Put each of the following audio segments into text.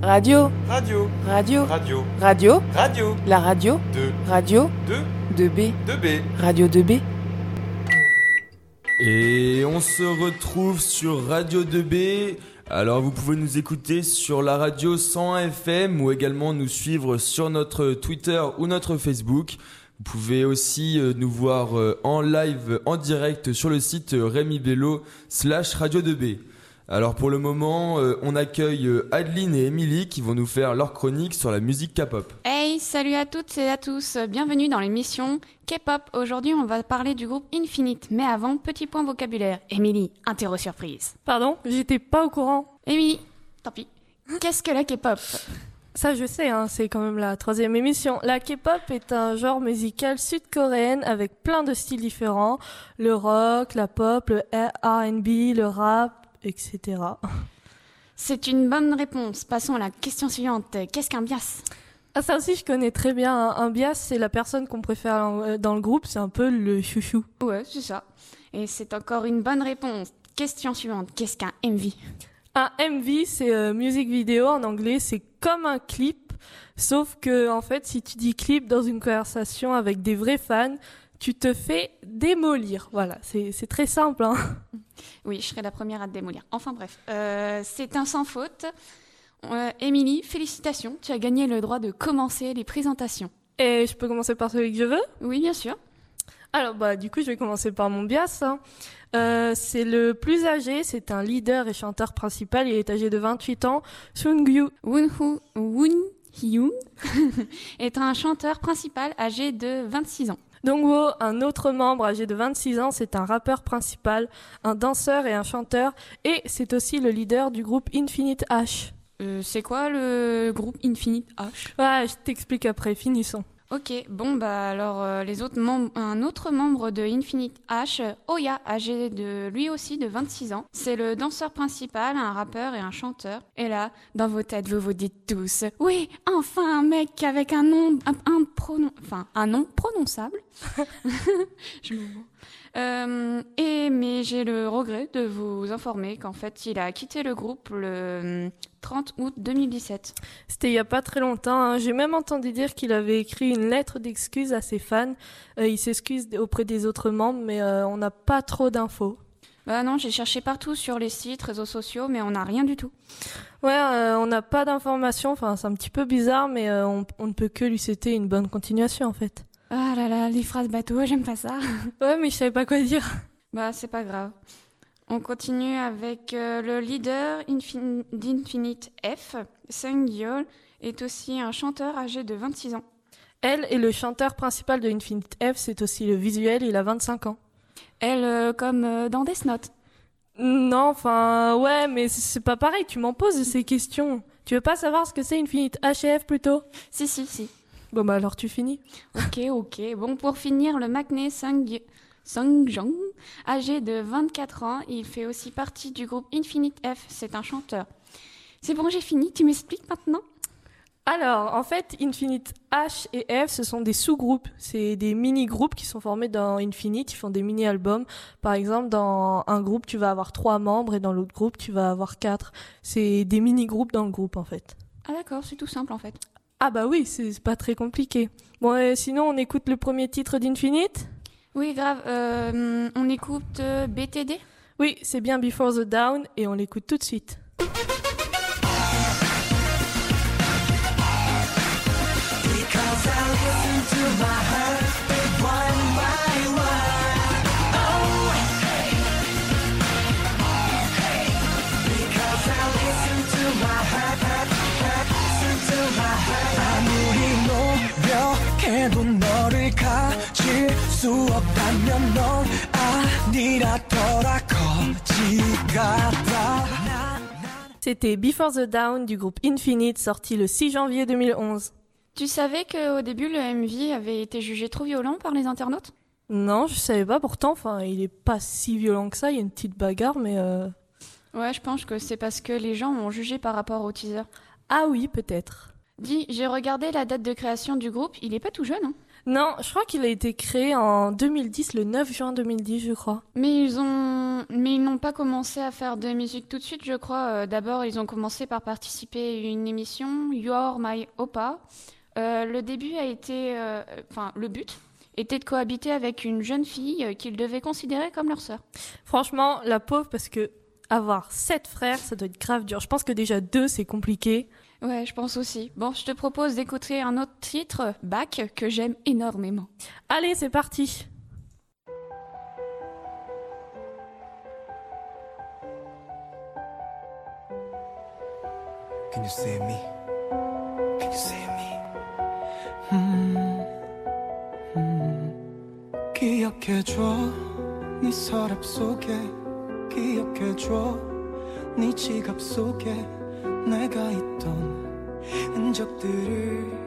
Radio, Radio, radio, radio, radio, radio, la radio, 2, radio, 2, 2B, 2B. radio 2B. Et on se retrouve sur Radio 2B. Alors vous pouvez nous écouter sur la radio 101 FM ou également nous suivre sur notre Twitter ou notre Facebook. Vous pouvez aussi euh, nous voir euh, en live, en direct sur le site euh, Rémi Bello slash Radio 2B. Alors pour le moment, euh, on accueille euh, Adeline et Émilie qui vont nous faire leur chronique sur la musique K-pop. Hey, salut à toutes et à tous, bienvenue dans l'émission K-pop. Aujourd'hui, on va parler du groupe Infinite, mais avant, petit point vocabulaire. Émilie, interro surprise. Pardon, j'étais pas au courant. Émilie, tant pis. Qu'est-ce que la K-pop? Ça, je sais, hein, c'est quand même la troisième émission. La K-pop est un genre musical sud-coréen avec plein de styles différents. Le rock, la pop, le R&B, le rap, etc. C'est une bonne réponse. Passons à la question suivante. Qu'est-ce qu'un bias? Ah, ça aussi, je connais très bien. Un bias, c'est la personne qu'on préfère euh, dans le groupe. C'est un peu le chouchou. Ouais, c'est ça. Et c'est encore une bonne réponse. Question suivante. Qu'est-ce qu'un MV Un MV, c'est euh, music vidéo en anglais. C'est comme un clip, sauf que en fait, si tu dis clip dans une conversation avec des vrais fans, tu te fais démolir. Voilà, c'est très simple. Hein. Oui, je serai la première à te démolir. Enfin bref, euh, c'est un sans faute. Euh, Émilie, félicitations, tu as gagné le droit de commencer les présentations. Et je peux commencer par celui que je veux? Oui, bien sûr. Alors bah du coup, je vais commencer par mon bias. hein. Euh, c'est le plus âgé, c'est un leader et chanteur principal. Il est âgé de 28 ans. Woon Hyun est un chanteur principal âgé de 26 ans. Dongwo, un autre membre âgé de 26 ans, c'est un rappeur principal, un danseur et un chanteur, et c'est aussi le leader du groupe Infinite H. Euh, c'est quoi le groupe Infinite H? Ouais, je t'explique après, finissons. Ok, bon bah alors euh, les autres membres, un autre membre de Infinite H, Oya, âgé de lui aussi de 26 ans, c'est le danseur principal, un rappeur et un chanteur. Et là, dans vos têtes, vous vous dites tous, oui, enfin un mec avec un nom, un, un enfin un nom prononçable. Je me. Euh, et mais j'ai le regret de vous informer qu'en fait il a quitté le groupe le 30 août 2017. C'était il y a pas très longtemps. hein. J'ai même entendu dire qu'il avait écrit une lettre d'excuse à ses fans. Euh, il s'excuse auprès des autres membres, mais euh, on n'a pas trop d'infos. Bah non, j'ai cherché partout sur les sites, réseaux sociaux, mais on n'a rien du tout. Ouais, euh, on n'a pas d'informations. Enfin, c'est un petit peu bizarre, mais on, on ne peut que lui souhaiter une bonne continuation en fait. Ah là là, les phrases bateau, j'aime pas ça. Ouais, mais je savais pas quoi dire. bah c'est pas grave. On continue avec euh, le leader Infin- d'Infinite F, Sung Yeol, est aussi un chanteur âgé de 26 ans. Elle est le chanteur principal de Infinite F. C'est aussi le visuel. Il a 25 ans. Elle, euh, comme euh, dans Death Note. Non, enfin, ouais, mais c'est- pas pareil. Tu m'en poses ces questions. Tu veux pas savoir ce que c'est Infinite HF plutôt? Si, si, si. Bon bah alors tu finis. Ok, ok. Bon, pour finir, le Magné Sung, Sung Jong, âgé de 24 ans, il fait aussi partie du groupe Infinite F. C'est un chanteur. C'est bon, j'ai fini. Tu m'expliques maintenant? Alors, en fait, Infinite H et F, ce sont des sous-groupes. C'est des mini-groupes qui sont formés dans Infinite. Ils font des mini-albums. Par exemple, dans un groupe, tu vas avoir trois membres et dans l'autre groupe, tu vas avoir quatre. C'est des mini-groupes dans le groupe, en fait. Ah d'accord, c'est tout simple en fait. Ah bah oui, c'est c'est pas très compliqué. Bon, et sinon, on écoute le premier titre d'Infinite Oui, grave. Euh, on écoute euh, BTD Oui, c'est bien Before the Down et on l'écoute tout de suite. 노력해도 너를 가질 수 없다면 넌 아니라더라 거지 같아 C'était Before the Down du groupe Infinite, sorti le 6 janvier 2011. Tu savais qu'au début, le MV avait été jugé trop violent par les internautes Non, je savais pas pourtant, enfin, il est pas si violent que ça, il y a une petite bagarre, mais euh... Ouais, je pense que c'est parce que les gens ont jugé par rapport au teaser. Ah oui, peut-être. Dis, j'ai regardé la date de création du groupe, il est pas tout jeune, hein Non, je crois qu'il a été créé en 2010, le 9 juin 2010, je crois. Mais ils ont, mais ils n'ont pas commencé à faire de musique tout de suite, je crois. Euh, D'abord, ils ont commencé par participer à une émission, You're My Opa. Euh, le début a été, euh, enfin, le but était de cohabiter avec une jeune fille qu'ils devaient considérer comme leur sœur. Franchement, la pauvre, parce que avoir sept frères, ça doit être grave dur. Je pense que déjà deux, c'est compliqué. Ouais, je pense aussi. Bon, je te propose d'écouter un autre titre, Back, que j'aime énormément. Allez, c'est parti. Can you see me? Can you see me? 음, 음. 기억해줘 네 서랍 속에 기억해줘 네 지갑 속에 내가 있던 흔적들을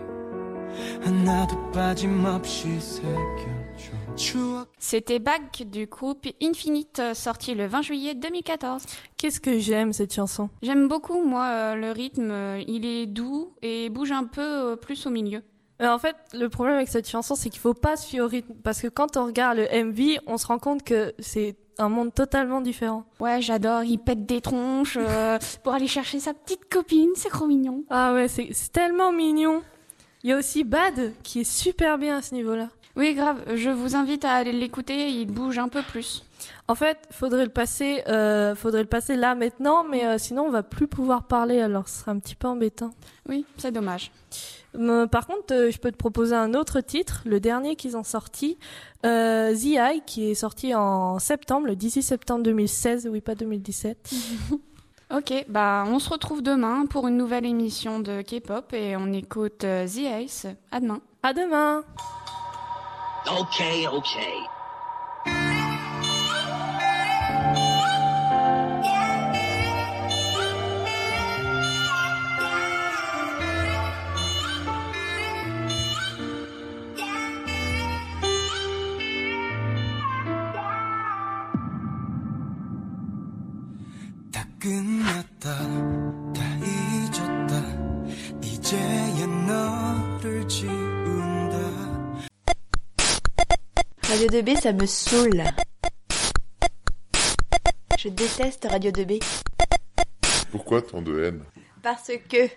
하나도 빠짐없이 새겨줘 추억 C'était Back du groupe Infinite, euh, sorti le 20 juillet 2014. Qu'est-ce que j'aime cette chanson. J'aime beaucoup, moi, euh, le rythme. euh, Il est doux et bouge un peu euh, plus au milieu. Euh, en fait, le problème avec cette chanson, c'est qu'il faut pas se fier au rythme. Parce que quand on regarde le MV, on se rend compte que c'est un monde totalement différent. Ouais, j'adore. Il pète des tronches euh, pour aller chercher sa petite copine. C'est trop mignon. Ah ouais, c'est c'est tellement mignon. Il y a aussi Bad, qui est super bien à ce niveau-là. Oui, grave. Je vous invite à aller l'écouter. Il bouge un peu plus. En fait, faudrait le passer, euh, faudrait le passer là maintenant, mais euh, sinon on va plus pouvoir parler, alors ce serait un petit peu embêtant. Oui, c'est dommage. Euh, par contre, euh, je peux te proposer un autre titre, le dernier qu'ils ont sorti, euh, The Eye, qui est sorti en septembre, le 18 septembre 2016, oui pas 2017. Ok, bah on se retrouve demain pour une nouvelle émission de K-pop et on écoute The Ace. À demain. À demain. Okay. 다 끝났다 다 잊었다 이제야 너를 지 Radio 2B, ça me saoule. Je déteste Radio 2B. Pourquoi tant de haine? Parce que